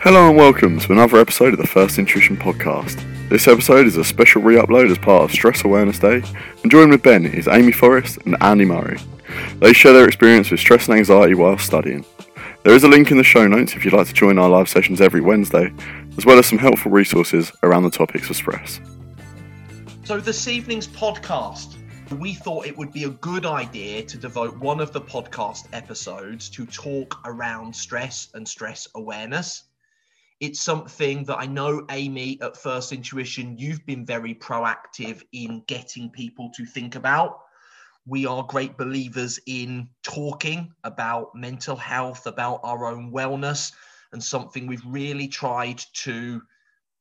Hello and welcome to another episode of the First Intuition Podcast. This episode is a special re upload as part of Stress Awareness Day, and joined with Ben is Amy Forrest and Andy Murray. They share their experience with stress and anxiety while studying. There is a link in the show notes if you'd like to join our live sessions every Wednesday, as well as some helpful resources around the topics of stress. So, this evening's podcast, we thought it would be a good idea to devote one of the podcast episodes to talk around stress and stress awareness. It's something that I know, Amy, at First Intuition, you've been very proactive in getting people to think about. We are great believers in talking about mental health, about our own wellness, and something we've really tried to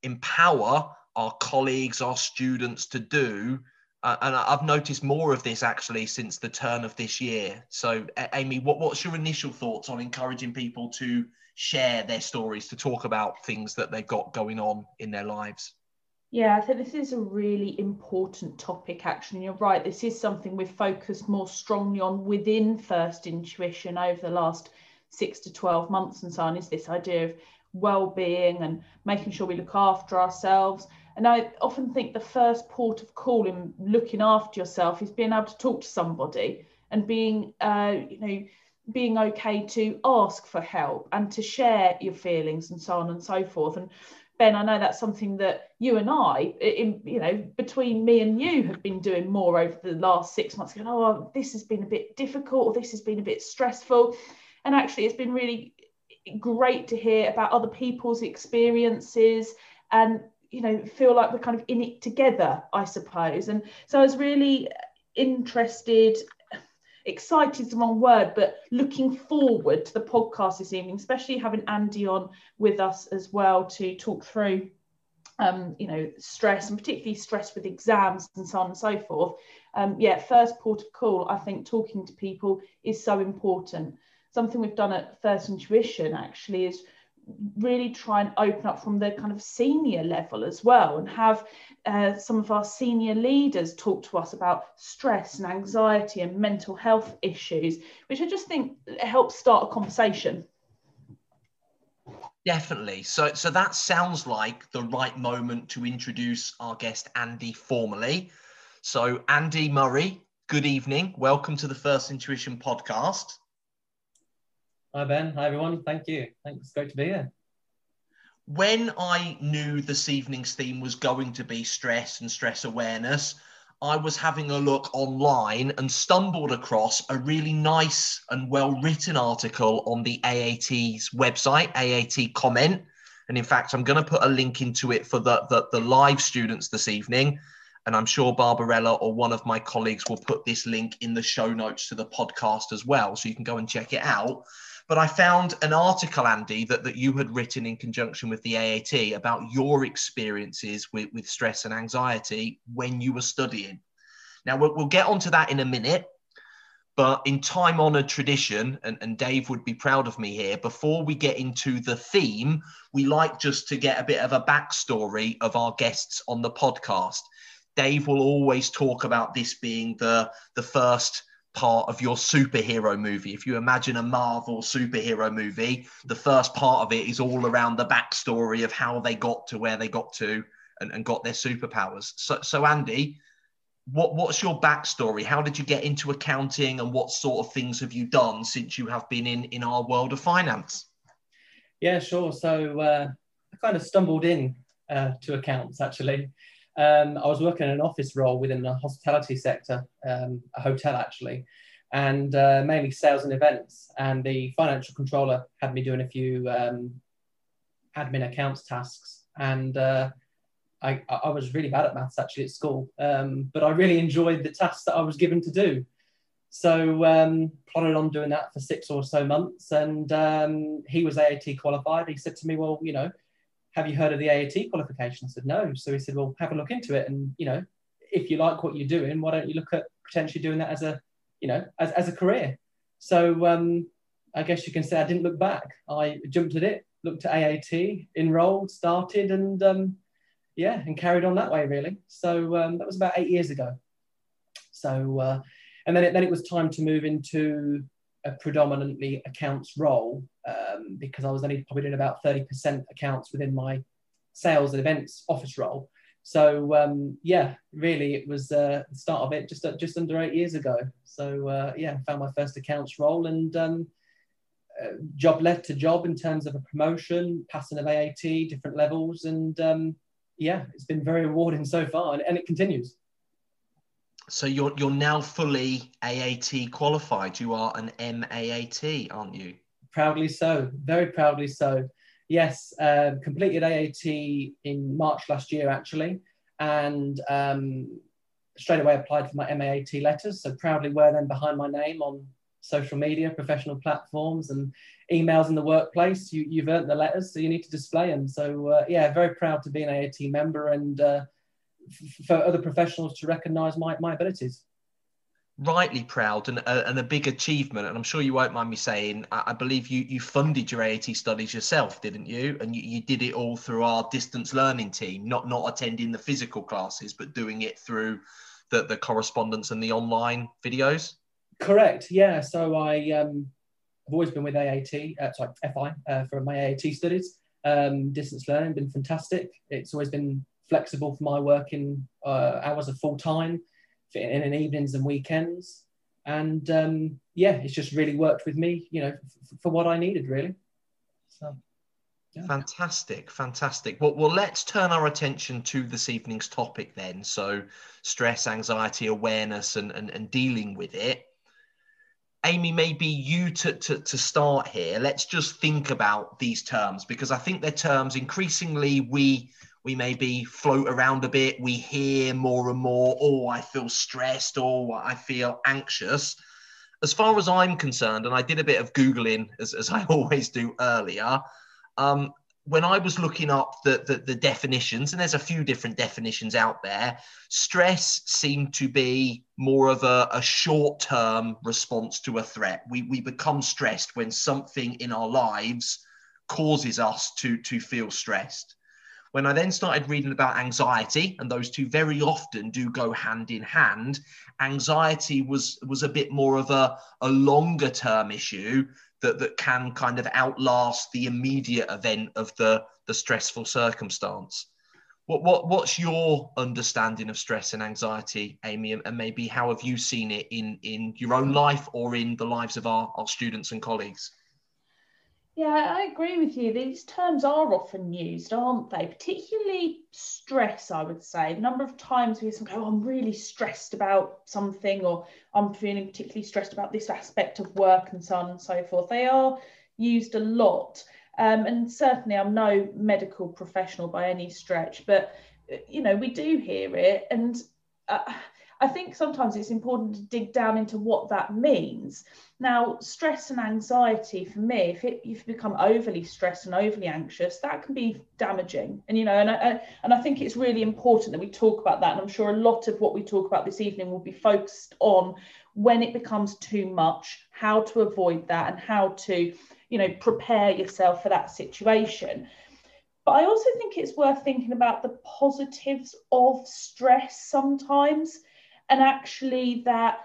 empower our colleagues, our students to do. Uh, and I've noticed more of this actually since the turn of this year. So, Amy, what, what's your initial thoughts on encouraging people to share their stories, to talk about things that they've got going on in their lives. Yeah, I think this is a really important topic, actually. You're right, this is something we've focused more strongly on within First Intuition over the last six to 12 months and so on, is this idea of well-being and making sure we look after ourselves. And I often think the first port of call in looking after yourself is being able to talk to somebody and being, uh, you know, being okay to ask for help and to share your feelings and so on and so forth. And Ben, I know that's something that you and I, in, you know, between me and you, have been doing more over the last six months. Going, oh, this has been a bit difficult, or this has been a bit stressful, and actually, it's been really great to hear about other people's experiences and you know feel like we're kind of in it together, I suppose. And so I was really interested excited is the wrong word, but looking forward to the podcast this evening, especially having Andy on with us as well to talk through, um, you know, stress and particularly stress with exams and so on and so forth. Um, yeah, first port of call, I think talking to people is so important. Something we've done at First Intuition actually is really try and open up from the kind of senior level as well and have uh, some of our senior leaders talk to us about stress and anxiety and mental health issues, which I just think helps start a conversation. Definitely. So, so that sounds like the right moment to introduce our guest Andy formally. So, Andy Murray, good evening. Welcome to the First Intuition podcast. Hi, Ben. Hi, everyone. Thank you. Thanks. Great to be here. When I knew this evening's theme was going to be stress and stress awareness, I was having a look online and stumbled across a really nice and well written article on the AAT's website, AAT Comment. And in fact, I'm going to put a link into it for the, the, the live students this evening. And I'm sure Barbarella or one of my colleagues will put this link in the show notes to the podcast as well. So you can go and check it out. But I found an article, Andy, that, that you had written in conjunction with the AAT about your experiences with, with stress and anxiety when you were studying. Now, we'll, we'll get onto that in a minute. But in time honored tradition, and, and Dave would be proud of me here, before we get into the theme, we like just to get a bit of a backstory of our guests on the podcast. Dave will always talk about this being the, the first part of your superhero movie. If you imagine a Marvel superhero movie, the first part of it is all around the backstory of how they got to where they got to and, and got their superpowers. So, so Andy, what what's your backstory? How did you get into accounting, and what sort of things have you done since you have been in in our world of finance? Yeah, sure. So uh, I kind of stumbled in uh, to accounts actually. Um, I was working in an office role within the hospitality sector, um, a hotel actually, and uh, mainly sales and events. And the financial controller had me doing a few um, admin accounts tasks. And uh, I, I, was really bad at maths actually at school, um, but I really enjoyed the tasks that I was given to do. So um, plodded on doing that for six or so months, and um, he was AAT qualified. He said to me, "Well, you know, have you heard of the AAT qualification? I said, no. So he said, well, have a look into it. And, you know, if you like what you're doing, why don't you look at potentially doing that as a, you know, as, as a career? So um, I guess you can say I didn't look back. I jumped at it, looked at AAT, enrolled, started, and um, yeah, and carried on that way really. So um, that was about eight years ago. So, uh, and then it, then it was time to move into a predominantly accounts role um, because I was only probably doing about 30% accounts within my sales and events office role. So um, yeah, really, it was uh, the start of it just uh, just under eight years ago. So uh, yeah, found my first accounts role and um, uh, job led to job in terms of a promotion, passing of AAT, different levels, and um, yeah, it's been very rewarding so far, and, and it continues. So you're you're now fully AAT qualified. You are an MAAT, aren't you? Proudly so, very proudly so. Yes, uh, completed AAT in March last year, actually, and um, straight away applied for my MAAT letters. So proudly wear them behind my name on social media, professional platforms, and emails in the workplace. You, you've earned the letters, so you need to display them. So uh, yeah, very proud to be an AAT member and uh, for other professionals to recognise my, my abilities rightly proud and, uh, and a big achievement. And I'm sure you won't mind me saying, I, I, believe you you funded your AAT studies yourself, didn't you? And you, you did it all through our distance learning team, not not attending the physical classes, but doing it through the, the correspondence and the online videos. Correct. Yeah. So I um, I've always been with AAT, uh, sorry, FI uh, for my AAT studies. Um, distance learning been fantastic. It's always been flexible for my working uh, hours of full time in in evenings and weekends. And um, yeah, it's just really worked with me, you know, f- for what I needed, really. So, yeah. Fantastic, fantastic. Well, well, let's turn our attention to this evening's topic then. So, stress, anxiety, awareness, and, and, and dealing with it. Amy, maybe you to, to, to start here. Let's just think about these terms because I think they're terms increasingly we we maybe float around a bit. We hear more and more, oh, I feel stressed or I feel anxious. As far as I'm concerned, and I did a bit of Googling as, as I always do earlier, um, when I was looking up the, the, the, definitions, and there's a few different definitions out there, stress seemed to be more of a, a short term response to a threat. We, we become stressed when something in our lives causes us to, to feel stressed. When I then started reading about anxiety, and those two very often do go hand in hand, anxiety was was a bit more of a, a longer term issue that, that can kind of outlast the immediate event of the, the stressful circumstance. What, what what's your understanding of stress and anxiety, Amy, and maybe how have you seen it in in your own life or in the lives of our, our students and colleagues? Yeah, I agree with you. These terms are often used, aren't they? Particularly stress, I would say. A number of times we go, oh, I'm really stressed about something, or I'm feeling particularly stressed about this aspect of work, and so on and so forth. They are used a lot. Um, and certainly, I'm no medical professional by any stretch, but you know, we do hear it. And uh, I think sometimes it's important to dig down into what that means. Now, stress and anxiety for me, if, it, if you become overly stressed and overly anxious, that can be damaging. And you know, and I, and I think it's really important that we talk about that. And I'm sure a lot of what we talk about this evening will be focused on when it becomes too much, how to avoid that, and how to, you know, prepare yourself for that situation. But I also think it's worth thinking about the positives of stress sometimes and actually that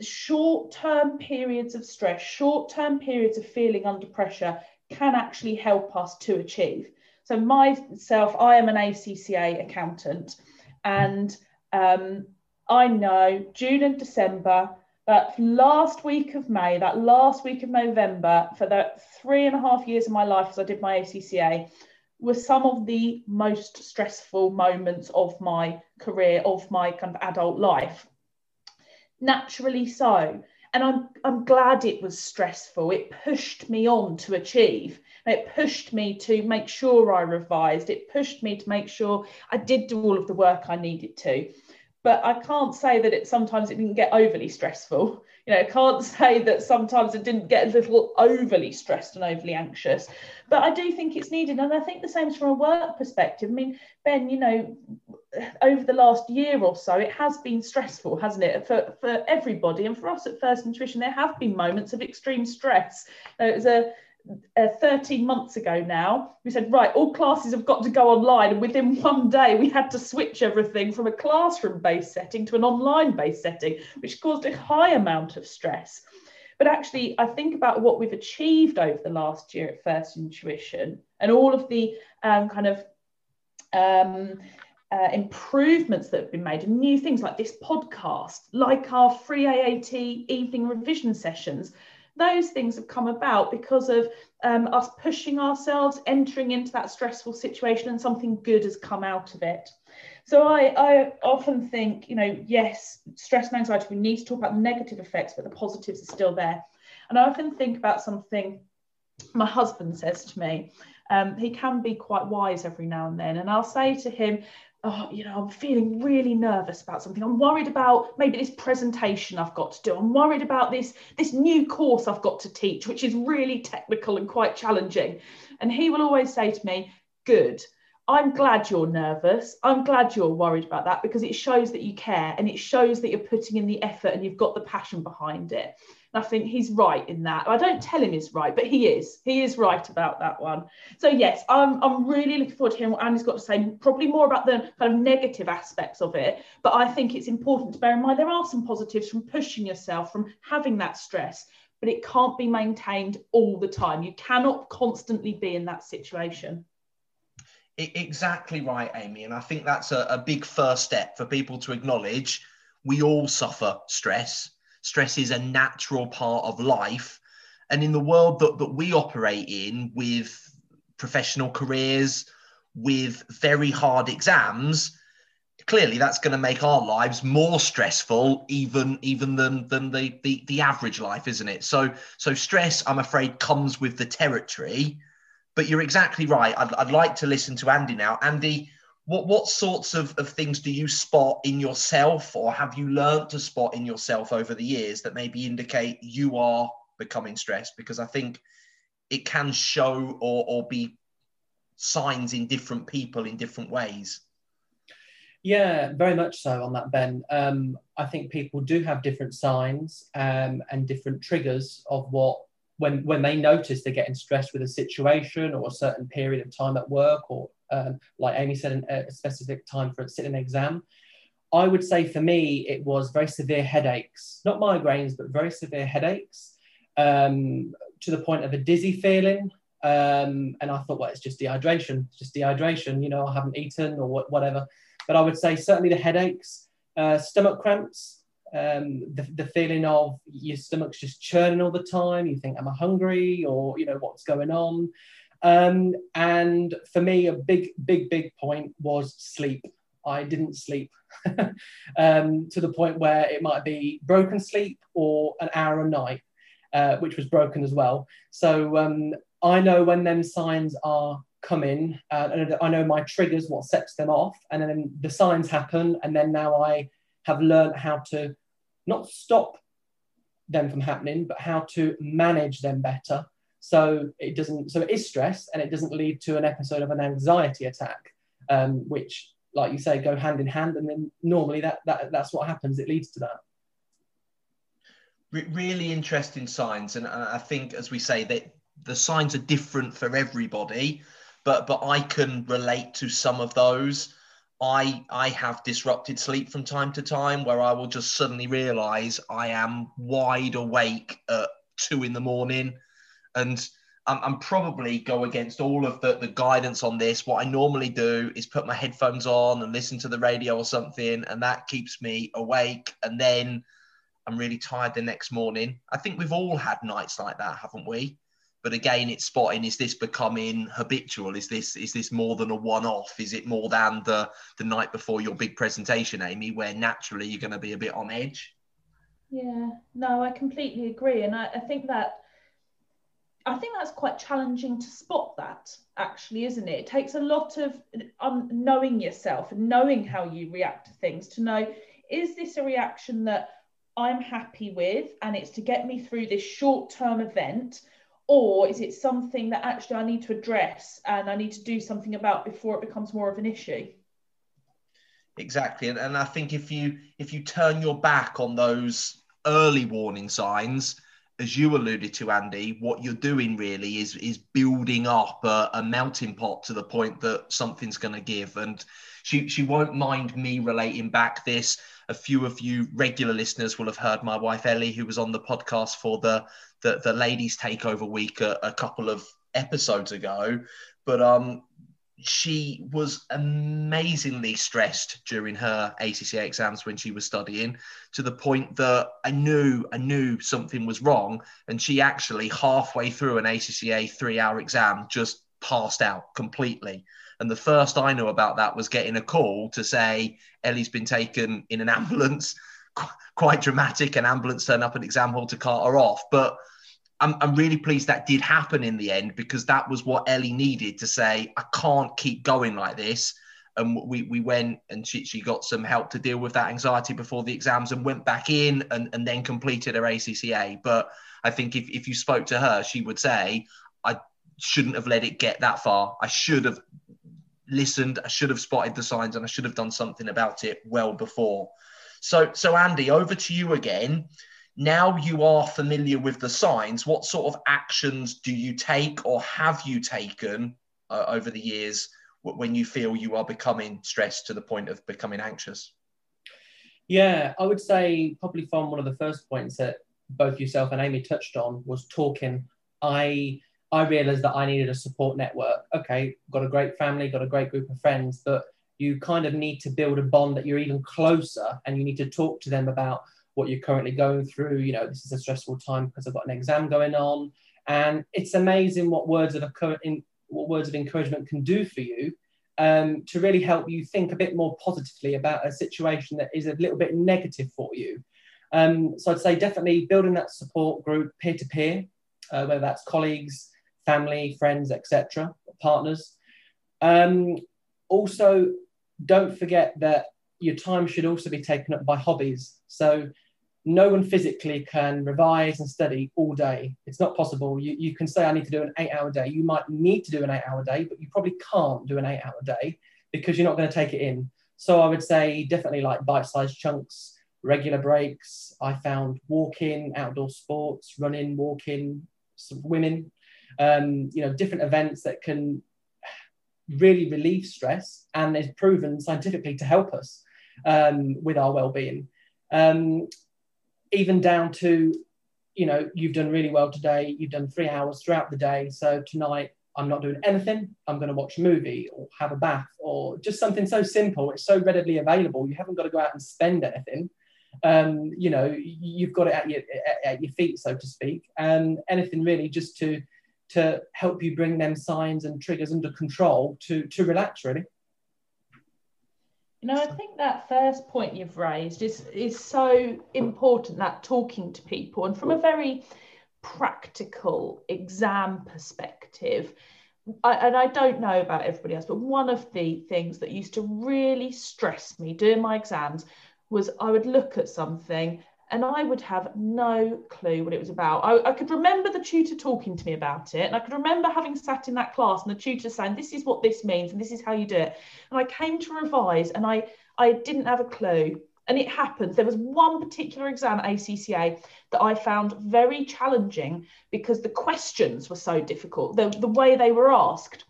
short term periods of stress, short term periods of feeling under pressure can actually help us to achieve. So, myself, I am an ACCA accountant, and um, I know June and December, that last week of May, that last week of November, for the three and a half years of my life as I did my ACCA, were some of the most stressful moments of my career, of my kind of adult life. Naturally so. And I'm, I'm glad it was stressful. It pushed me on to achieve. It pushed me to make sure I revised. It pushed me to make sure I did do all of the work I needed to but I can't say that it sometimes it didn't get overly stressful. You know, I can't say that sometimes it didn't get a little overly stressed and overly anxious. But I do think it's needed. And I think the same is from a work perspective. I mean, Ben, you know, over the last year or so, it has been stressful, hasn't it, for, for everybody. And for us at First Intuition, there have been moments of extreme stress. It was a uh, 13 months ago now, we said, right, all classes have got to go online. And within one day, we had to switch everything from a classroom based setting to an online based setting, which caused a high amount of stress. But actually, I think about what we've achieved over the last year at First Intuition and all of the um, kind of um, uh, improvements that have been made and new things like this podcast, like our free AAT evening revision sessions. Those things have come about because of um, us pushing ourselves, entering into that stressful situation, and something good has come out of it. So I, I often think, you know, yes, stress and anxiety, we need to talk about the negative effects, but the positives are still there. And I often think about something my husband says to me. Um, he can be quite wise every now and then. And I'll say to him, oh, you know, I'm feeling really nervous about something. I'm worried about maybe this presentation I've got to do. I'm worried about this, this new course I've got to teach, which is really technical and quite challenging. And he will always say to me, good. I'm glad you're nervous. I'm glad you're worried about that because it shows that you care and it shows that you're putting in the effort and you've got the passion behind it. I think he's right in that. I don't tell him he's right, but he is. He is right about that one. So yes, I'm, I'm really looking forward to hearing what Andy's got to say, probably more about the kind of negative aspects of it. But I think it's important to bear in mind there are some positives from pushing yourself, from having that stress, but it can't be maintained all the time. You cannot constantly be in that situation. Exactly right, Amy. And I think that's a, a big first step for people to acknowledge we all suffer stress stress is a natural part of life. And in the world that, that we operate in with professional careers, with very hard exams, clearly that's going to make our lives more stressful even even than than the, the the average life isn't it? So so stress i'm afraid comes with the territory. But you're exactly right. I'd, I'd like to listen to andy now. Andy what what sorts of, of things do you spot in yourself or have you learned to spot in yourself over the years that maybe indicate you are becoming stressed? Because i think it can show or, or be signs in different people in different ways. Yeah very much so on that ben. Um, i think people do have different signs um, and different triggers of what when when they notice they're getting stressed with a situation or a certain period of time at work or um, like Amy said, a specific time for a sitting exam. I would say for me, it was very severe headaches, not migraines, but very severe headaches um, to the point of a dizzy feeling. Um, and I thought, well, it's just dehydration, it's just dehydration, you know, I haven't eaten or whatever. But I would say certainly the headaches, uh, stomach cramps, um, the, the feeling of your stomach's just churning all the time. You think, am I hungry? Or, you know, what's going on? Um, and for me, a big, big, big point was sleep. I didn't sleep um, to the point where it might be broken sleep or an hour a night, uh, which was broken as well. So um, I know when them signs are coming, uh, I know my triggers, what sets them off, and then the signs happen, and then now I have learned how to not stop them from happening, but how to manage them better. So it doesn't so it is stress and it doesn't lead to an episode of an anxiety attack um, which like you say go hand in hand and then normally that, that that's what happens. It leads to that. Really interesting signs and i think as we say that the signs are different for everybody but but i can relate to some of those i i have disrupted sleep from time to time where i will just suddenly realize i am wide awake at two in the morning and I'm, I'm, probably go against all of the, the guidance on this. What I normally do is put my headphones on and listen to the radio or something, and that keeps me awake. And then I'm really tired the next morning. I think we've all had nights like that, haven't we? But again, it's spotting: is this becoming habitual? Is this is this more than a one-off? Is it more than the the night before your big presentation, Amy, where naturally you're going to be a bit on edge? Yeah, no, I completely agree, and I, I think that I think that's quite challenging to spot that, actually, isn't it? It takes a lot of um, knowing yourself and knowing how you react to things to know is this a reaction that I'm happy with and it's to get me through this short term event? Or is it something that actually I need to address and I need to do something about before it becomes more of an issue? Exactly. And, and I think if you if you turn your back on those early warning signs, as you alluded to, Andy, what you're doing really is is building up a, a melting pot to the point that something's going to give. And she she won't mind me relating back this. a few of you regular listeners will have heard my wife Ellie, who was on the podcast for the the, the ladies takeover week a, a couple of episodes ago. But um, she was amazingly stressed during her ACCA exams when she was studying to the point that I knew I knew something was wrong and she actually halfway through an ACCA 3-hour exam just passed out completely and the first I knew about that was getting a call to say Ellie's been taken in an ambulance quite dramatic an ambulance turned up at exam hall to cart her off but I'm, I'm really pleased that did happen in the end because that was what Ellie needed to say, I can't keep going like this. And we, we went and she, she got some help to deal with that anxiety before the exams and went back in and, and then completed her ACCA. But I think if, if you spoke to her, she would say, I shouldn't have let it get that far. I should have listened. I should have spotted the signs and I should have done something about it well before. So, so Andy, over to you again now you are familiar with the signs, what sort of actions do you take or have you taken uh, over the years when you feel you are becoming stressed to the point of becoming anxious? Yeah, I would say probably from one of the first points that both yourself and Amy touched on was talking. I I realized that I needed a support network. Okay, got a great family, got a great group of friends, but you kind of need to build a bond that you're even closer and you need to talk to them about what you're currently going through. You know, this is a stressful time because I've got an exam going on. And it's amazing what words of what words of encouragement can do for you um, to really help you think a bit more positively about a situation that is a little bit negative for you. Um, so I'd say definitely building that support group peer to peer, whether that's colleagues, family, friends, etc., partners. Um, also, don't forget that your time should also be taken up by hobbies. So no one physically can revise and study all day. It's not possible. You, you can say, I need to do an eight hour day. You might need to do an eight hour day, but you probably can't do an eight hour day because you're not going to take it in. So I would say definitely like bite sized chunks, regular breaks. I found walking, outdoor sports, running, walking, swimming, um, you know, different events that can really relieve stress and is proven scientifically to help us um, with our well-being. Um, even down to you know you've done really well today you've done three hours throughout the day so tonight i'm not doing anything i'm going to watch a movie or have a bath or just something so simple it's so readily available you haven't got to go out and spend anything. Um, you know you've got it at your at, your feet so to speak and anything really just to to help you bring them signs and triggers under control to to relax really you know, I think that first point you've raised is is so important that talking to people and from a very practical exam perspective. I, and I don't know about everybody else, but one of the things that used to really stress me doing my exams was I would look at something and I would have no clue what it was about. I, I, could remember the tutor talking to me about it, and I could remember having sat in that class and the tutor saying, This is what this means, and this is how you do it. And I came to revise, and I, I didn't have a clue. And it happens. There was one particular exam at ACCA that I found very challenging because the questions were so difficult, the, the way they were asked.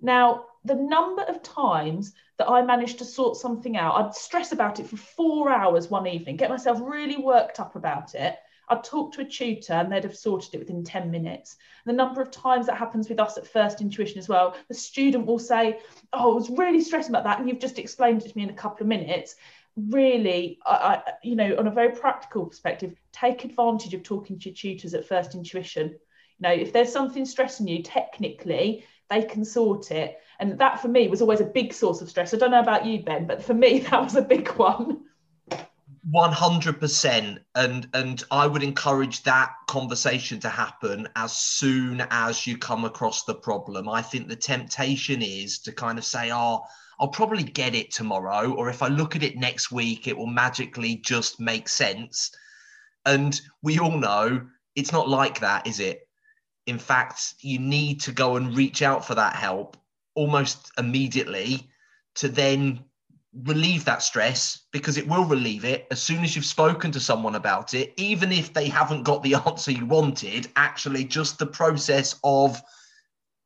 Now, the number of times that I managed to sort something out, I'd stress about it for four hours one evening, get myself really worked up about it. I'd talk to a tutor and they'd have sorted it within 10 minutes. The number of times that happens with us at First Intuition as well, the student will say, Oh, I was really stressed about that. And you've just explained it to me in a couple of minutes. Really, I, I, you know, on a very practical perspective, take advantage of talking to your tutors at First Intuition. You know, if there's something stressing you technically, they can sort it. And that for me was always a big source of stress. I don't know about you, Ben, but for me, that was a big one. 100% and and i would encourage that conversation to happen as soon as you come across the problem i think the temptation is to kind of say oh i'll probably get it tomorrow or if i look at it next week it will magically just make sense and we all know it's not like that is it in fact, you need to go and reach out for that help almost immediately to then relieve that stress because it will relieve it as soon as you've spoken to someone about it, even if they haven't got the answer you wanted. Actually, just the process of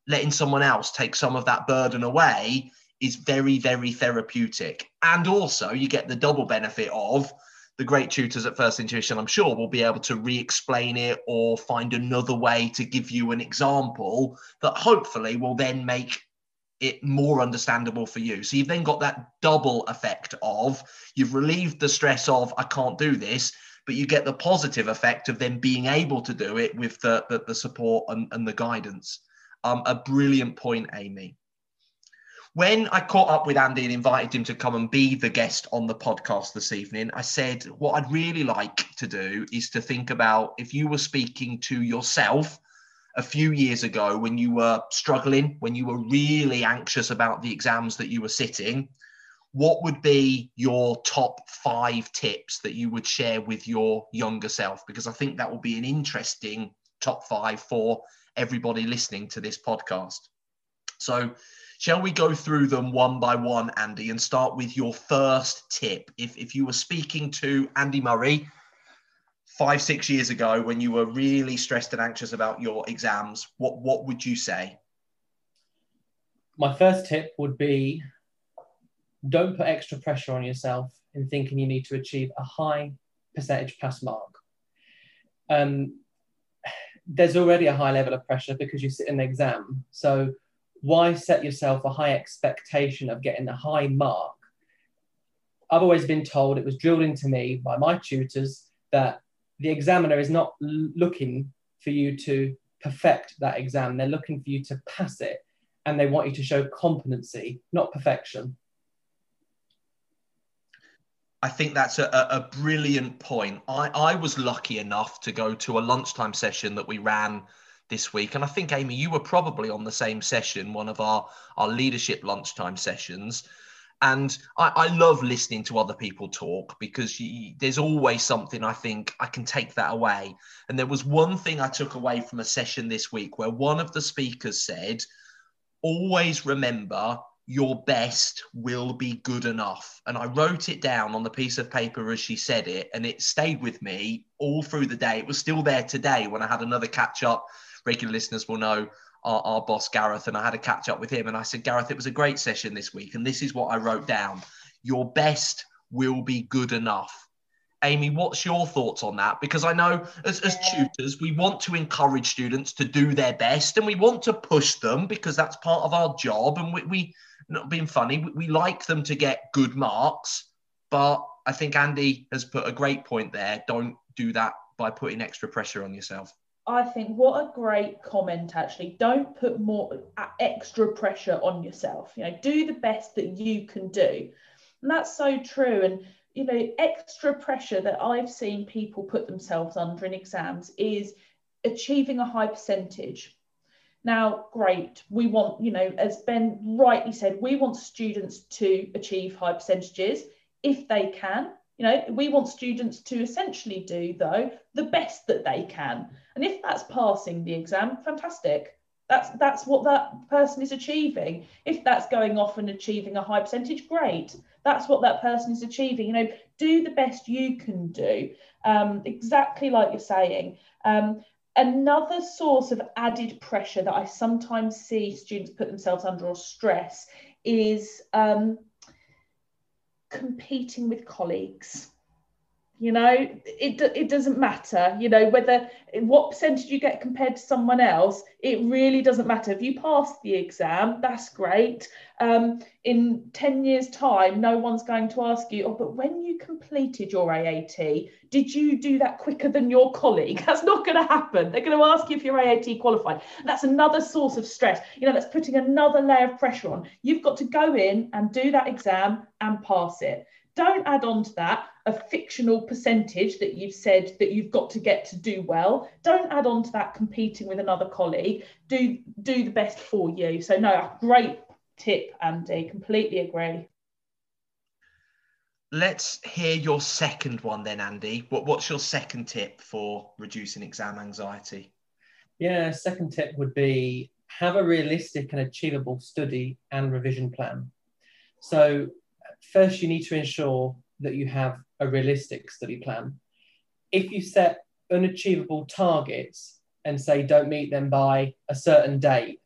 letting someone else take some of that burden away is very, very therapeutic. And also, you get the double benefit of the great tutors at First Intuition, I'm sure, will be able to re explain it or find another way to give you an example that hopefully will then make it more understandable for you. So you've then got that double effect of you've relieved the stress of, I can't do this, but you get the positive effect of them being able to do it with the, the, the support and, and the guidance. Um, a brilliant point, Amy when I caught up with Andy and invited him to come and be the guest on the podcast this evening, I said, What I'd really like to do is to think about if you were speaking to yourself a few years ago when you were struggling, when you were really anxious about the exams that you were sitting, what would be your top five tips that you would share with your younger self? Because I think that will be an interesting top five for everybody listening to this podcast. So, Shall we go through them one by one, Andy, and start with your first tip? If, if you were speaking to Andy Murray five, six years ago when you were really stressed and anxious about your exams, what, what would you say? My first tip would be don't put extra pressure on yourself in thinking you need to achieve a high percentage pass mark. Um, there's already a high level of pressure because you sit in an exam. So why set yourself a high expectation of getting a high mark? I've always been told it was drilled into me by my tutors that the examiner is not looking for you to perfect that exam. They're looking for you to pass it and they want you to show competency, not perfection. I think that's a, a brilliant point. I, I was lucky enough to go to a lunchtime session that we ran this week. And I think, Amy, you were probably on the same session, one of our, our leadership lunchtime sessions. And I, I love listening to other people talk because you, there's always something I think I can take that away. And there was one thing I took away from a session this week where one of the speakers said, always remember your best will be good enough. And I wrote it down on the piece of paper as she said it, and it stayed with me all through the day. It was still there today when I had another catch up regular listeners will know our, our boss Gareth, and I had a catch up with him, and I said, Gareth, it was a great session this week, and this is what I wrote down: your best will be good enough. Amy, what's your thoughts on that? Because I know as, as tutors, we want to encourage students to do their best and we want to push them because that's part of our job. And we, we not being funny, we, we like them to get good marks. But I think Andy has put a great point there. Don't do that by putting extra pressure on yourself. I think what a great comment actually. Don't put more uh, extra pressure on yourself. You know, do the best that you can do. And that's so true. And you know, extra pressure that I've seen people put themselves under in exams is achieving a high percentage. Now, great. We want, you know, as Ben rightly said, we want students to achieve high percentages if they can. You know, we want students to essentially do, though, the best that they can. And if that's passing the exam, fantastic. That's that's what that person is achieving. If that's going off and achieving a high percentage, great. That's what that person is achieving. You know, do the best you can do. Um, exactly like you're saying. Um, another source of added pressure that I sometimes see students put themselves under or stress is um, competing with colleagues you know it, it doesn't matter you know whether what percentage you get compared to someone else it really doesn't matter. If you pass the exam that's great. Um, in 10 years time no one's going to ask you oh but when you completed your aat did you do that quicker than your colleague? That's not going to happen. They're going to ask you if you're aat qualified. That's another source of stress. You know that's putting another layer of pressure on. You've got to go in and do that exam and pass it. Don't add on to that a fictional percentage that you've said that you've got to get to do well. Don't add on to that competing with another colleague. Do do the best for you. So no, great tip, Andy. Completely agree. Let's hear your second one then, Andy. What, what's your second tip for reducing exam anxiety? Yeah, second tip would be have a realistic and achievable study and revision plan. So first you need to ensure that you have a realistic study plan. If you set unachievable targets and say don't meet them by a certain date,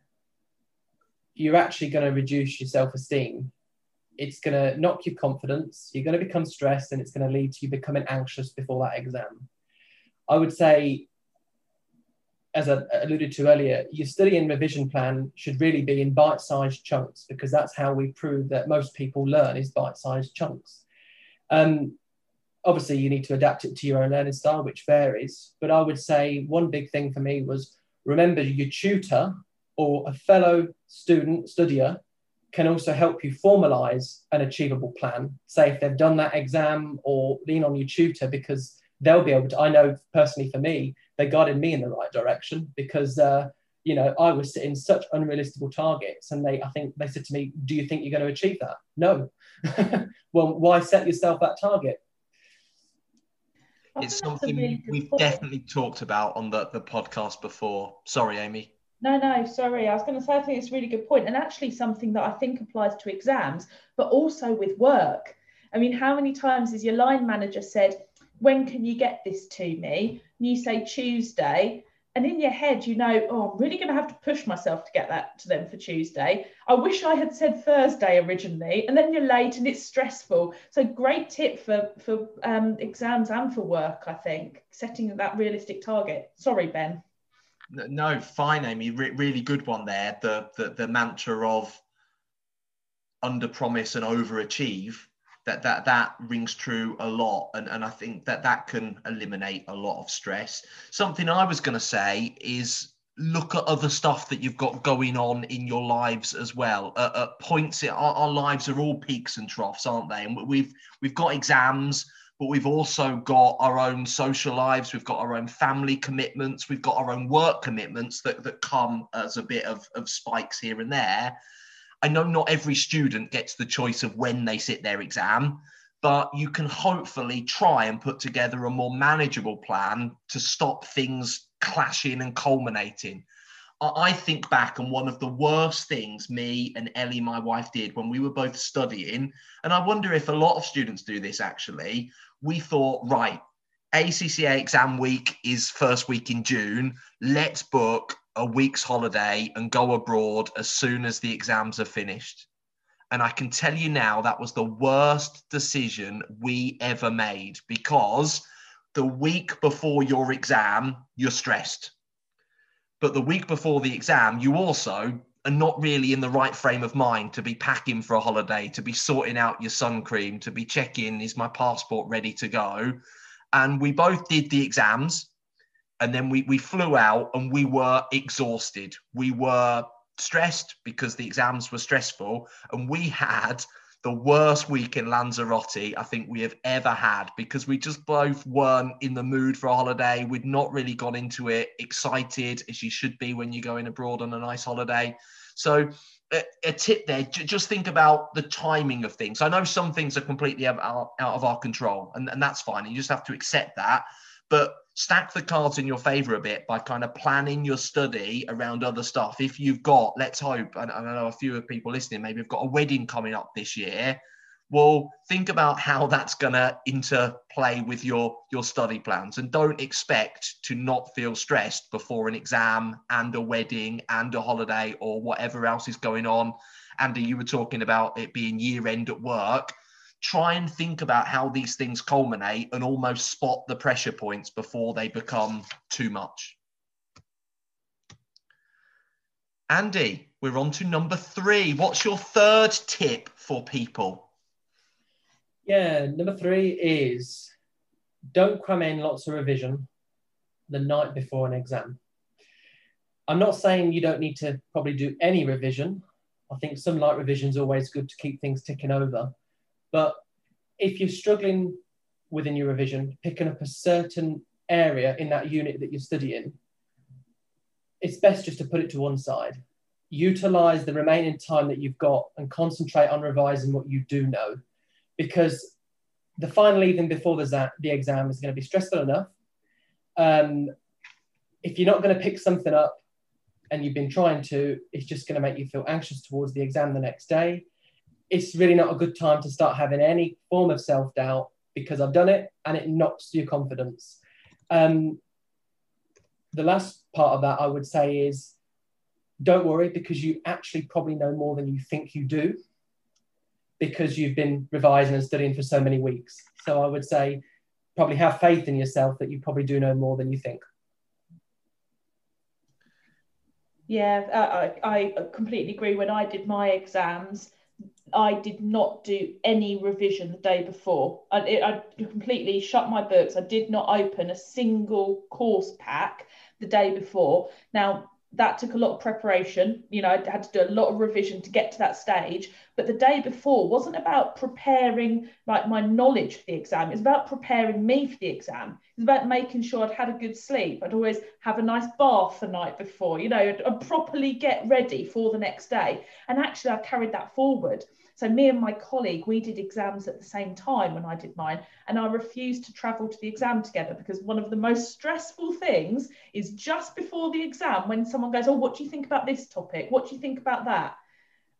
you're actually going to reduce your self esteem. It's going to knock your confidence. You're going to become stressed and it's going to lead to you becoming anxious before that exam. I would say, as I alluded to earlier, your study and revision plan should really be in bite sized chunks because that's how we prove that most people learn is bite sized chunks. Um, obviously, you need to adapt it to your own learning style, which varies. But I would say one big thing for me was remember your tutor or a fellow student, studier, can also help you formalize an achievable plan. Say if they've done that exam or lean on your tutor because they'll be able to. I know personally for me, they guided me in the right direction because, uh, you know, I was setting such unrealistic targets. And they, I think they said to me, Do you think you're going to achieve that? No. well, why set yourself that target? It's something really we've point. definitely talked about on the, the podcast before. Sorry, Amy. No, no, sorry. I was going to say, I think it's a really good point, and actually something that I think applies to exams, but also with work. I mean, how many times has your line manager said, When can you get this to me? And you say Tuesday, and in your head, you know, Oh, I'm really going to have to push myself to get that to them for Tuesday. I wish I had said Thursday originally, and then you're late and it's stressful. So, great tip for, for um, exams and for work, I think, setting that realistic target. Sorry, Ben. No, fine, Amy. Re- really good one there. The, the the mantra of under promise and overachieve that that that rings true a lot. And and i think that that can eliminate a lot of stress. Something i was going to say is look at other stuff that you've got going on in your lives as well. At, at points our, our lives are all peaks and troughs aren't they? And we've we've got exams but we've also got our own social lives, we've got our own family commitments, we've got our own work commitments that, that come as a bit of, of spikes here and there. I know not every student gets the choice of when they sit their exam, but you can hopefully try and put together a more manageable plan to stop things clashing and culminating. I think back and one of the worst things me and Ellie, my wife, did when we were both studying, and I wonder if a lot of students do this actually, we thought, right, ACCA exam week is first week in June. Let's book a week's holiday and go abroad as soon as the exams are finished. And I can tell you now that was the worst decision we ever made because the week before your exam, you're stressed. But the week before the exam, you also are not really in the right frame of mind to be packing for a holiday, to be sorting out your sun cream, to be checking is my passport ready to go. And we both did the exams and then we, we flew out and we were exhausted. We were stressed because the exams were stressful and we had the worst week in Lanzarote I think we have ever had because we just both weren't in the mood for a holiday. We'd not really gone into it excited as you should be when you're going abroad on a nice holiday. So a, a tip there, just think about the timing of things. I know some things are completely out, out of our control and, and that's fine. You just have to accept that. But stack the cards in your favor a bit by kind of planning your study around other stuff. If you've got, let's hope, and I know a few of people listening maybe have got a wedding coming up this year. Well, think about how that's going to interplay with your your study plans, and don't expect to not feel stressed before an exam and a wedding and a holiday or whatever else is going on. Andy, you were talking about it being year end at work try and think about how these things culminate and almost spot the pressure points before they become too much. Andy, we're on to number three. What's your third tip for people? Yeah, number three is don't cram in lots of revision the night before an exam. I'm not saying you don't need to probably do any revision. I think some light revision is always good to keep things ticking over. But if you're struggling within your revision, picking up a certain area in that unit that you're studying, it's best just to put it to one side. Utilize the remaining time that you've got and concentrate on revising what you do know. Because the final evening before the, the exam is going to be stressful enough. Um, if you're not going to pick something up and you've been trying to, it's just going to make you feel anxious towards the exam the next day it's really not a good time to start having any form of self doubt because I've done it and it knocks your confidence. Um, the last part of that I would say is don't worry because you actually probably know more than you think you do because you've been revising and studying for so many weeks. So I would say probably have faith in yourself that you probably do know more than you think. Yeah, I, I completely agree. When I did my exams, I did not do any revision the day before. I, I completely shut my books. I did not open a single course pack the day before. Now, that took a lot of preparation. You know, I had to do a lot of revision to get to that stage. But the day before wasn't about preparing like my knowledge for the exam. It was about preparing me for the exam. It was about making sure I'd had a good sleep. I'd always have a nice bath the night before. You know, I'd properly get ready for the next day. And actually, I carried that forward. So me and my colleague, we did exams at the same time when I did mine, and I refused to travel to the exam together because one of the most stressful things is just before the exam when someone goes, "Oh, what do you think about this topic? What do you think about that?"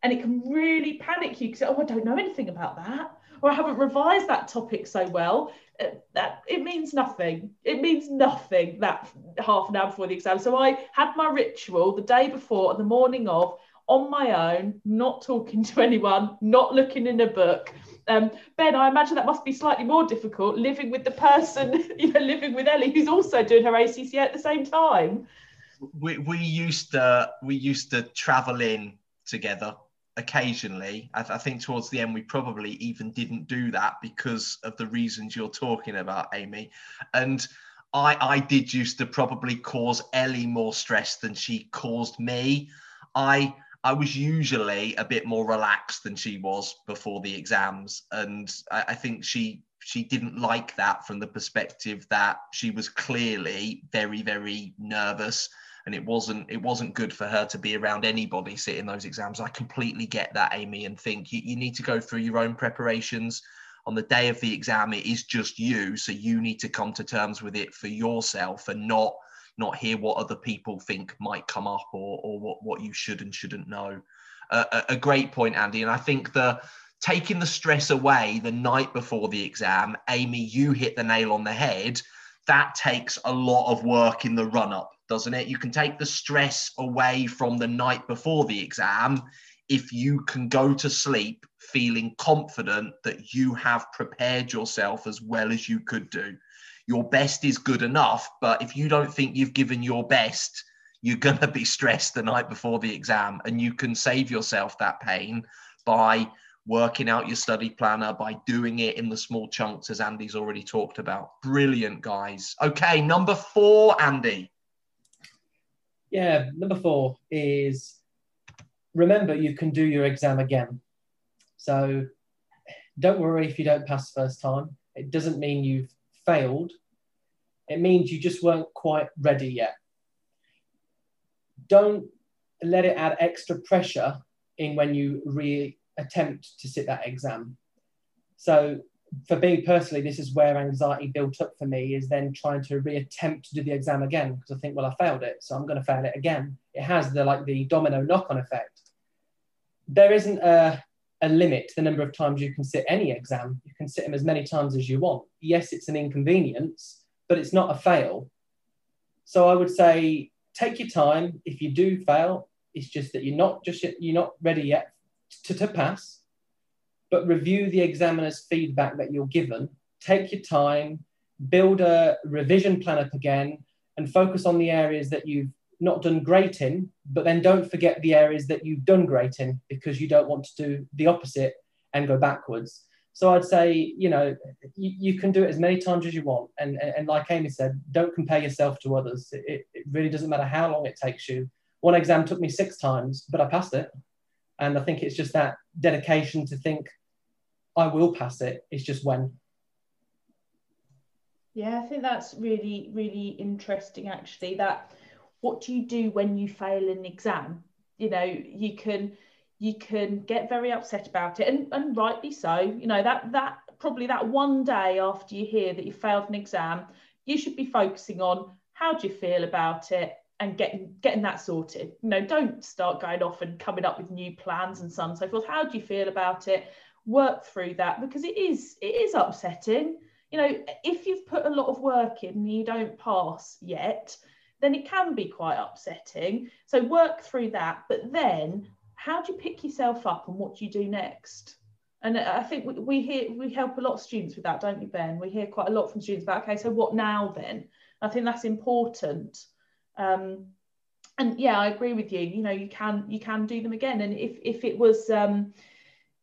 And it can really panic you because, "Oh, I don't know anything about that." Or I haven't revised that topic so well. Uh, that it means nothing. It means nothing that half an hour before the exam. So I had my ritual the day before the morning of on my own, not talking to anyone, not looking in a book. Um, ben, I imagine that must be slightly more difficult living with the person, you know, living with Ellie, who's also doing her ACCA at the same time. We, we used to we used to travel in together occasionally. I, I, think towards the end we probably even didn't do that because of the reasons you're talking about, Amy. And I I did used to probably cause Ellie more stress than she caused me. I I was usually a bit more relaxed than she was before the exams, and I, I think she she didn't like that from the perspective that she was clearly very very nervous and it wasn't it wasn't good for her to be around anybody sitting those exams i completely get that amy and think you, you need to go through your own preparations on the day of the exam it is just you so you need to come to terms with it for yourself and not not hear what other people think might come up or, or what, what you should and shouldn't know. Uh, a, a great point, Andy. And I think the taking the stress away the night before the exam, Amy, you hit the nail on the head. That takes a lot of work in the run up, doesn't it? You can take the stress away from the night before the exam if you can go to sleep feeling confident that you have prepared yourself as well as you could do your best is good enough. But if you don't think you've given your best, you're going to be stressed the night before the exam. And you can save yourself that pain by working out your study planner, by doing it in the small chunks, as Andy's already talked about. Brilliant, guys. Okay, number four, Andy. Yeah, number four is remember you can do your exam again. So don't worry if you don't pass first time. It doesn't mean you've failed, it means you just weren't quite ready yet. Don't let it add extra pressure in when you re attempt to sit that exam. So for me personally, this is where anxiety built up for me is then trying to reattempt to do the exam again because I think, well, I failed it, so I'm going to fail it again. It has the like the domino knock-on effect. There isn't a a limit to the number of times you can sit any exam. You can sit them as many times as you want. Yes, it's an inconvenience, but it's not a fail. So I would say take your time. If you do fail, it's just that you're not just you're not ready yet to, to pass. But review the examiner's feedback that you're given. Take your time, build a revision plan up again, and focus on the areas that you've not done great in, but then don't forget the areas that you've done great in because you don't want to do the opposite and go backwards. So I'd say, you know, you, you can do it as many times as you want. And, and, and like Amy said, don't compare yourself to others. It, it really doesn't matter how long it takes you. One exam took me six times, but I passed it. And I think it's just that dedication to think, I will pass it. It's just when. Yeah, I think that's really, really interesting actually. That what do you do when you fail an exam? You know, you can you can get very upset about it, and, and rightly so. You know, that that probably that one day after you hear that you failed an exam, you should be focusing on how do you feel about it and getting getting that sorted. You know, don't start going off and coming up with new plans and so on and so forth. How do you feel about it? Work through that because it is it is upsetting. You know, if you've put a lot of work in and you don't pass yet, then it can be quite upsetting. So work through that. But then how do you pick yourself up and what do you do next? And I think we, we hear we help a lot of students with that, don't we, Ben? We hear quite a lot from students about okay, so what now then? I think that's important. Um, and yeah, I agree with you. You know, you can you can do them again. And if if it was um,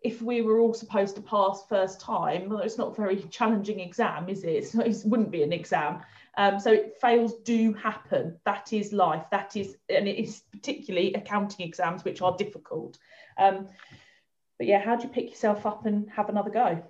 if we were all supposed to pass first time, well, it's not a very challenging exam, is it? Not, it wouldn't be an exam. Um, so fails do happen. That is life. That is, and it is particularly accounting exams, which are difficult. Um, but yeah, how do you pick yourself up and have another go?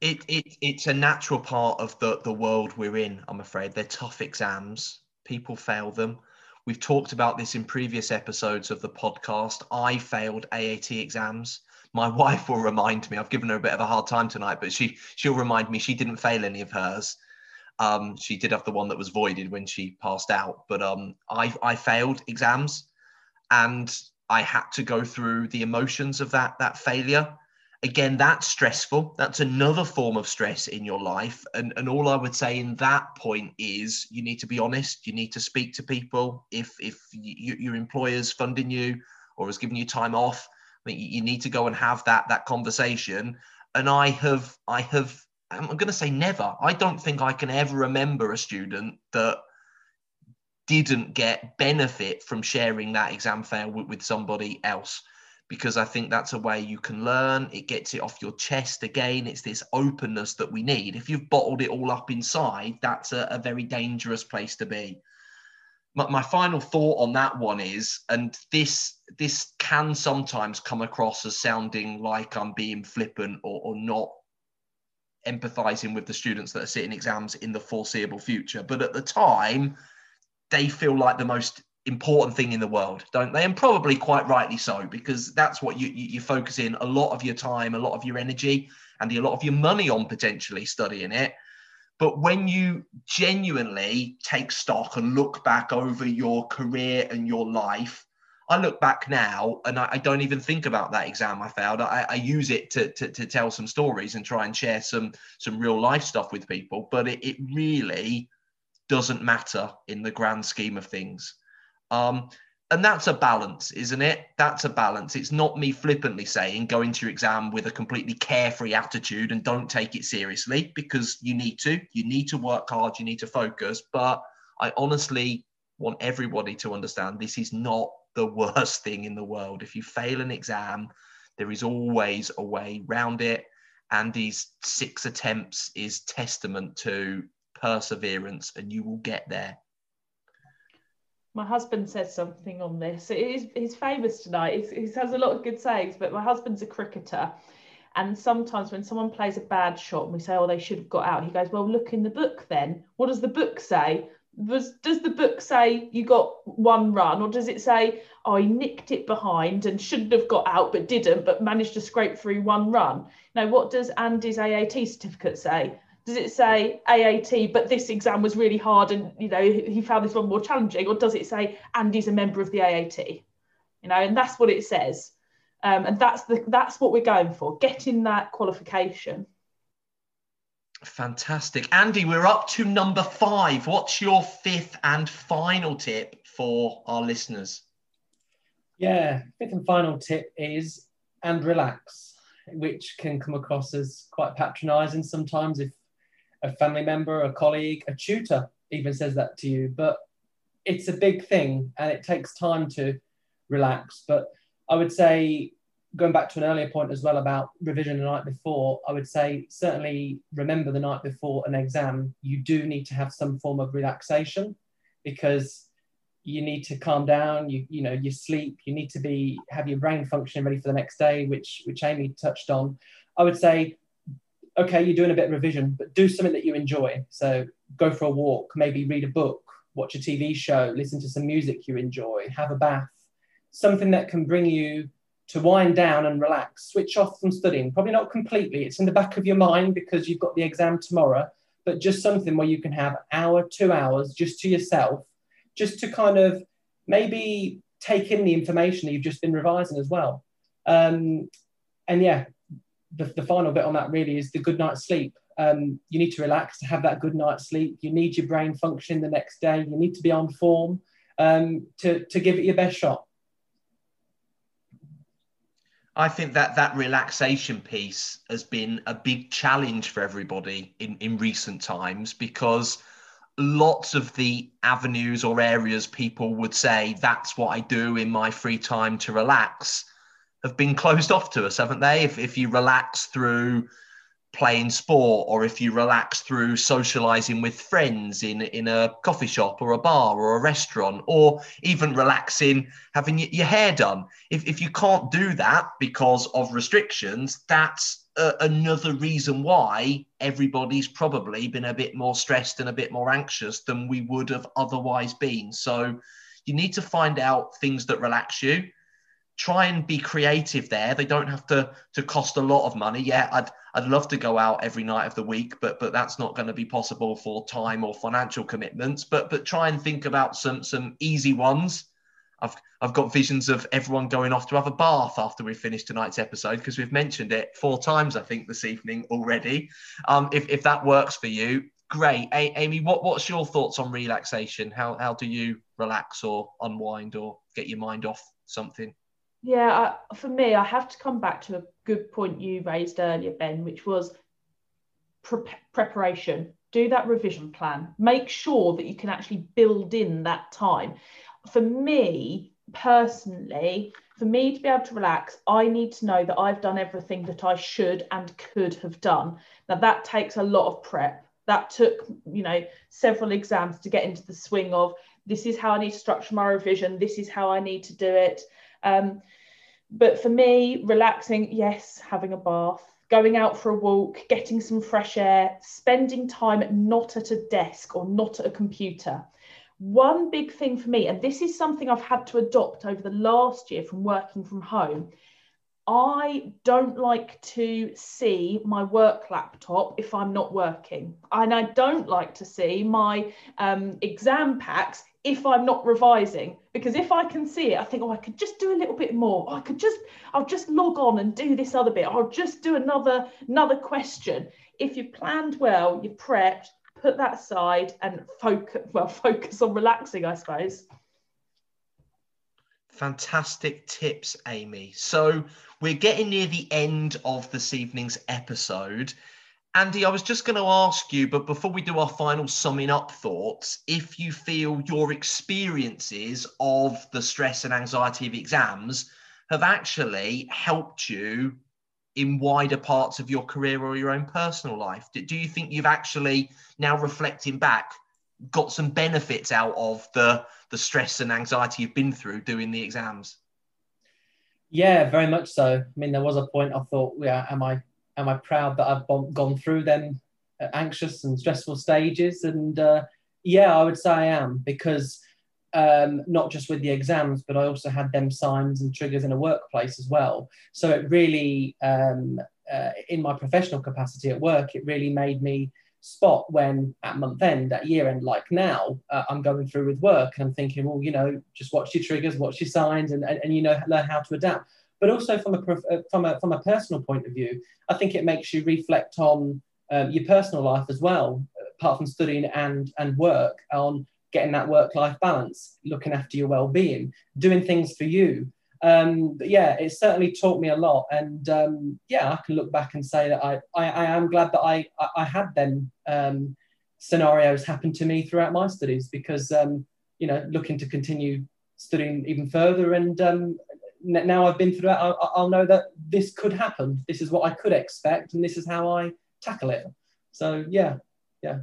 It, it, it's a natural part of the, the world we're in, I'm afraid. They're tough exams. People fail them. We've talked about this in previous episodes of the podcast. I failed AAT exams. My wife will remind me. I've given her a bit of a hard time tonight, but she she'll remind me she didn't fail any of hers. Um, she did have the one that was voided when she passed out, but um, I, I failed exams and I had to go through the emotions of that, that failure. Again, that's stressful. That's another form of stress in your life. And, and all I would say in that point is you need to be honest. You need to speak to people. If, if you, your employer's funding you or has given you time off, I you need to go and have that, that conversation. And I have, I have I'm going to say never. I don't think I can ever remember a student that didn't get benefit from sharing that exam fail with, with, somebody else because I think that's a way you can learn. It gets it off your chest again. It's this openness that we need. If you've bottled it all up inside, that's a, a very dangerous place to be. My, my final thought on that one is, and this this can sometimes come across as sounding like I'm being flippant or, or not empathizing with the students that are sitting exams in the foreseeable future. But at the time, they feel like the most important thing in the world, don't they? And probably quite rightly so, because that's what you, you, you focus in a lot of your time, a lot of your energy, and a lot of your money on potentially studying it. But when you genuinely take stock and look back over your career and your life, I look back now and I, I, don't even think about that exam I failed. I, I use it to, to, to, tell some stories and try and share some some real life stuff with people. But it, it really doesn't matter in the grand scheme of things. Um, and that's a balance, isn't it? That's a balance. It's not me flippantly saying go into your exam with a completely carefree attitude and don't take it seriously because you need to. You need to work hard. You need to focus. But I honestly want everybody to understand this is not the worst thing in the world. If you fail an exam, there is always a way round it. And these six attempts is testament to perseverance, and you will get there. My husband says something on this. It is he's famous tonight. He has a lot of good sayings, but my husband's a cricketer. And sometimes when someone plays a bad shot and we say, oh, they should have got out, he goes, well, look in the book then. What does the book say? was does the book say you got one run or does it say oh he nicked it behind and shouldn't have got out but didn't but managed to scrape through one run now what does andy's aat certificate say does it say aat but this exam was really hard and you know he found this one more challenging or does it say andy's a member of the aat you know and that's what it says um, and that's the that's what we're going for getting that qualification Fantastic. Andy, we're up to number five. What's your fifth and final tip for our listeners? Yeah, fifth and final tip is and relax, which can come across as quite patronizing sometimes if a family member, a colleague, a tutor even says that to you. But it's a big thing and it takes time to relax. But I would say going back to an earlier point as well about revision the night before, I would say certainly remember the night before an exam, you do need to have some form of relaxation because you need to calm down, you, you know, you sleep, you need to be have your brain functioning ready for the next day, which which Amy touched on. I would say, okay, you're doing a bit of revision, but do something that you enjoy. So go for a walk, maybe read a book, watch a TV show, listen to some music you enjoy, have a bath, something that can bring you to wind down and relax, switch off from studying. Probably not completely, it's in the back of your mind because you've got the exam tomorrow, but just something where you can have an hour, two hours just to yourself, just to kind of maybe take in the information that you've just been revising as well. Um, and yeah, the, the final bit on that really is the good night's sleep. Um, you need to relax to have that good night's sleep. You need your brain functioning the next day. You need to be on form um, to, to give it your best shot. I think that that relaxation piece has been a big challenge for everybody in, in recent times because lots of the avenues or areas people would say that's what I do in my free time to relax have been closed off to us, haven't they? If, if you relax through playing sport or if you relax through socializing with friends in in a coffee shop or a bar or a restaurant or even relaxing having your hair done. If, if you can't do that because of restrictions that's a, another reason why everybody's probably been a bit more stressed and a bit more anxious than we would have otherwise been. So you need to find out things that relax you try and be creative there. They don't have to to cost a lot of money. Yeah, I'd I'd love to go out every night of the week, but but that's not going to be possible for time or financial commitments. But but try and think about some some easy ones. I've I've got visions of everyone going off to have a bath after we finish tonight's episode because we've mentioned it four times I think this evening already. Um, if if that works for you, great. A- Amy, what what's your thoughts on relaxation? How how do you relax or unwind or get your mind off something? Yeah, I, for me, I have to come back to a good point you raised earlier, Ben, which was pre- preparation. Do that revision plan. Make sure that you can actually build in that time. For me personally, for me to be able to relax, I need to know that I've done everything that I should and could have done. Now, that takes a lot of prep. That took, you know, several exams to get into the swing of this is how I need to structure my revision, this is how I need to do it. Um, but for me, relaxing, yes, having a bath, going out for a walk, getting some fresh air, spending time not at a desk or not at a computer. One big thing for me, and this is something I've had to adopt over the last year from working from home, I don't like to see my work laptop if I'm not working. And I don't like to see my um, exam packs if I'm not revising. Because if I can see it, I think, oh, I could just do a little bit more. Oh, I could just, I'll just log on and do this other bit. I'll just do another, another question. If you've planned well, you're prepped, put that aside and focus, well, focus on relaxing, I suppose. Fantastic tips, Amy. So we're getting near the end of this evening's episode. Andy, I was just going to ask you, but before we do our final summing up thoughts, if you feel your experiences of the stress and anxiety of exams have actually helped you in wider parts of your career or your own personal life. Do you think you've actually, now reflecting back, got some benefits out of the the stress and anxiety you've been through doing the exams? Yeah, very much so. I mean, there was a point I thought, yeah, am I am I proud that I've gone through them uh, anxious and stressful stages? And uh, yeah, I would say I am because um, not just with the exams, but I also had them signs and triggers in a workplace as well. So it really, um, uh, in my professional capacity at work, it really made me spot when at month end, at year end, like now, uh, I'm going through with work and I'm thinking, well, you know, just watch your triggers, watch your signs, and, and, and you know, learn how to adapt. But also from a uh, from a from a personal point of view, I think it makes you reflect on um, your personal life as well, apart from studying and and work, on getting that work life balance, looking after your well being, doing things for you um, but yeah, it certainly taught me a lot. And um, yeah, I can look back and say that I, I, I am glad that I, I, had them um, scenarios happen to me throughout my studies because, um, you know, looking to continue studying even further. And um, now I've been through that, I'll, I'll know that this could happen. This is what I could expect, and this is how I tackle it. So yeah, yeah.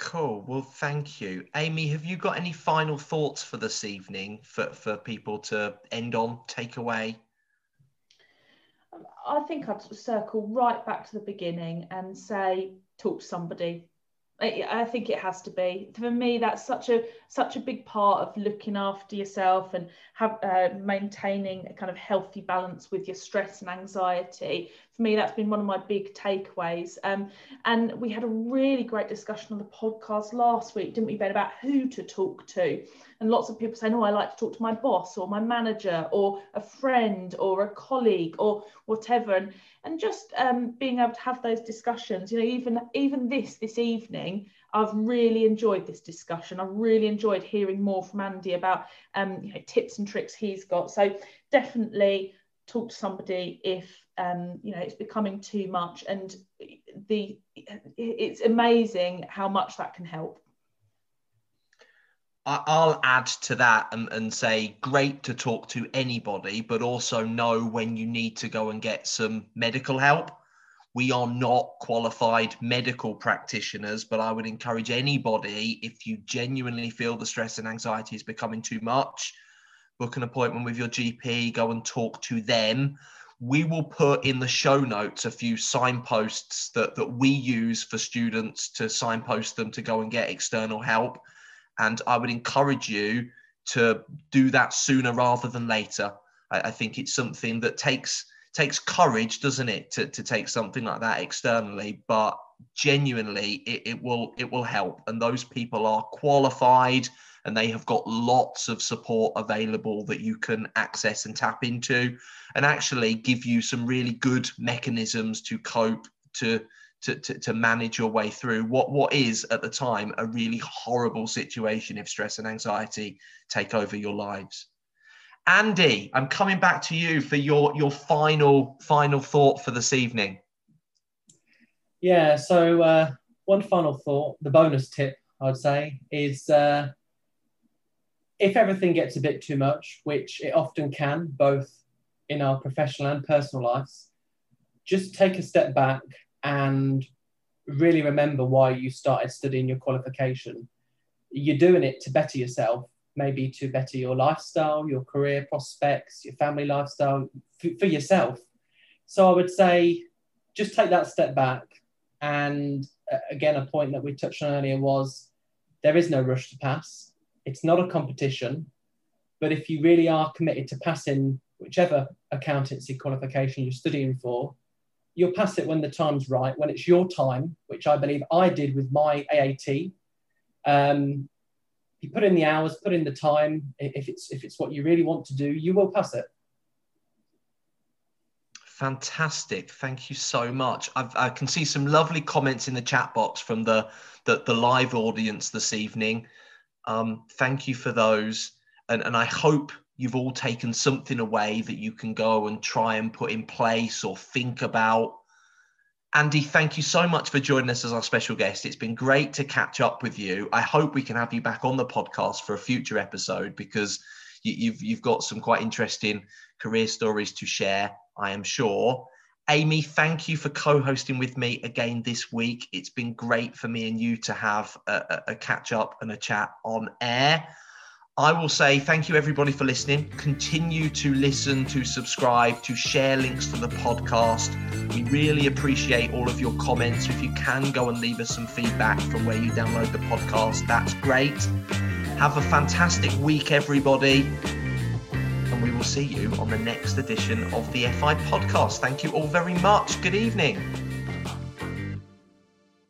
Cool. Well, thank you. Amy, have you got any final thoughts for this evening for, for people to end on, take away? I think I'd circle right back to the beginning and say, talk to somebody. I think it has to be for me. That's such a such a big part of looking after yourself and have uh, maintaining a kind of healthy balance with your stress and anxiety. for me, that's been one of my big takeaways. Um, and we had a really great discussion on the podcast last week, didn't we, Ben, about who to talk to? And lots of people saying, oh, I like to talk to my boss or my manager or a friend or a colleague or whatever. And, and just um, being able to have those discussions, you know, even, even this, this evening, I've really enjoyed this discussion. I've really enjoyed hearing more from Andy about um, you know, tips and tricks he's got. So definitely talk to somebody if um, you know it's becoming too much and the it's amazing how much that can help I'll add to that and, and say great to talk to anybody, but also know when you need to go and get some medical help. We are not qualified medical practitioners, but I would encourage anybody if you genuinely feel the stress and anxiety is becoming too much, book an appointment with your GP, go and talk to them. We will put in the show notes a few signposts that, that we use for students to signpost them to go and get external help. And I would encourage you to do that sooner rather than later. I, I think it's something that takes takes courage, doesn't it, to, to take something like that externally, but genuinely it, it will it will help. And those people are qualified and they have got lots of support available that you can access and tap into and actually give you some really good mechanisms to cope to to, to, to manage your way through what what is at the time a really horrible situation if stress and anxiety take over your lives. Andy i'm coming back to you for your your final final thought for this evening. Yeah so uh, one final thought the bonus tip i'd say is uh, if everything gets a bit too much, which it often can, both in our professional and personal lives, just take a step back and really remember why you started studying your qualification. You're doing it to better yourself, maybe to better your lifestyle, your career prospects, your family lifestyle for, for yourself. So I would say just take that step back. And uh, again, a point that we touched on earlier was there is no rush to pass it's not a competition, but if you really are committed to passing whichever accountancy qualification you're studying for, you'll pass it when the time's right, when it's your time, which I believe I did with my AAT. Um, you put in the hours, put in the time. If it's if it's what you really want to do, you will pass it. Fantastic. Thank you so much. I've, i can see some lovely comments in the chat box from the, the, the live audience this evening. Um, thank you for those. And, and I hope you've all taken something away that you can go and try and put in place or think about. Andy, thank you so much for joining us as our special guest. It's been great to catch up with you. I hope we can have you back on the podcast for a future episode because you, you've you've got some quite interesting career stories to share. I am sure. Amy, thank you for co hosting with me again this week. It's been great for me and you to have a, a, catch up and a chat on air. I will say thank you, everybody, for listening. Continue to listen, to subscribe, to share links to the podcast. We really appreciate all of your comments. If you can go and leave us some feedback from where you download the podcast, that's great. Have a fantastic week, everybody and we will see you on the next edition of the FI podcast. Thank you all very much. Good evening.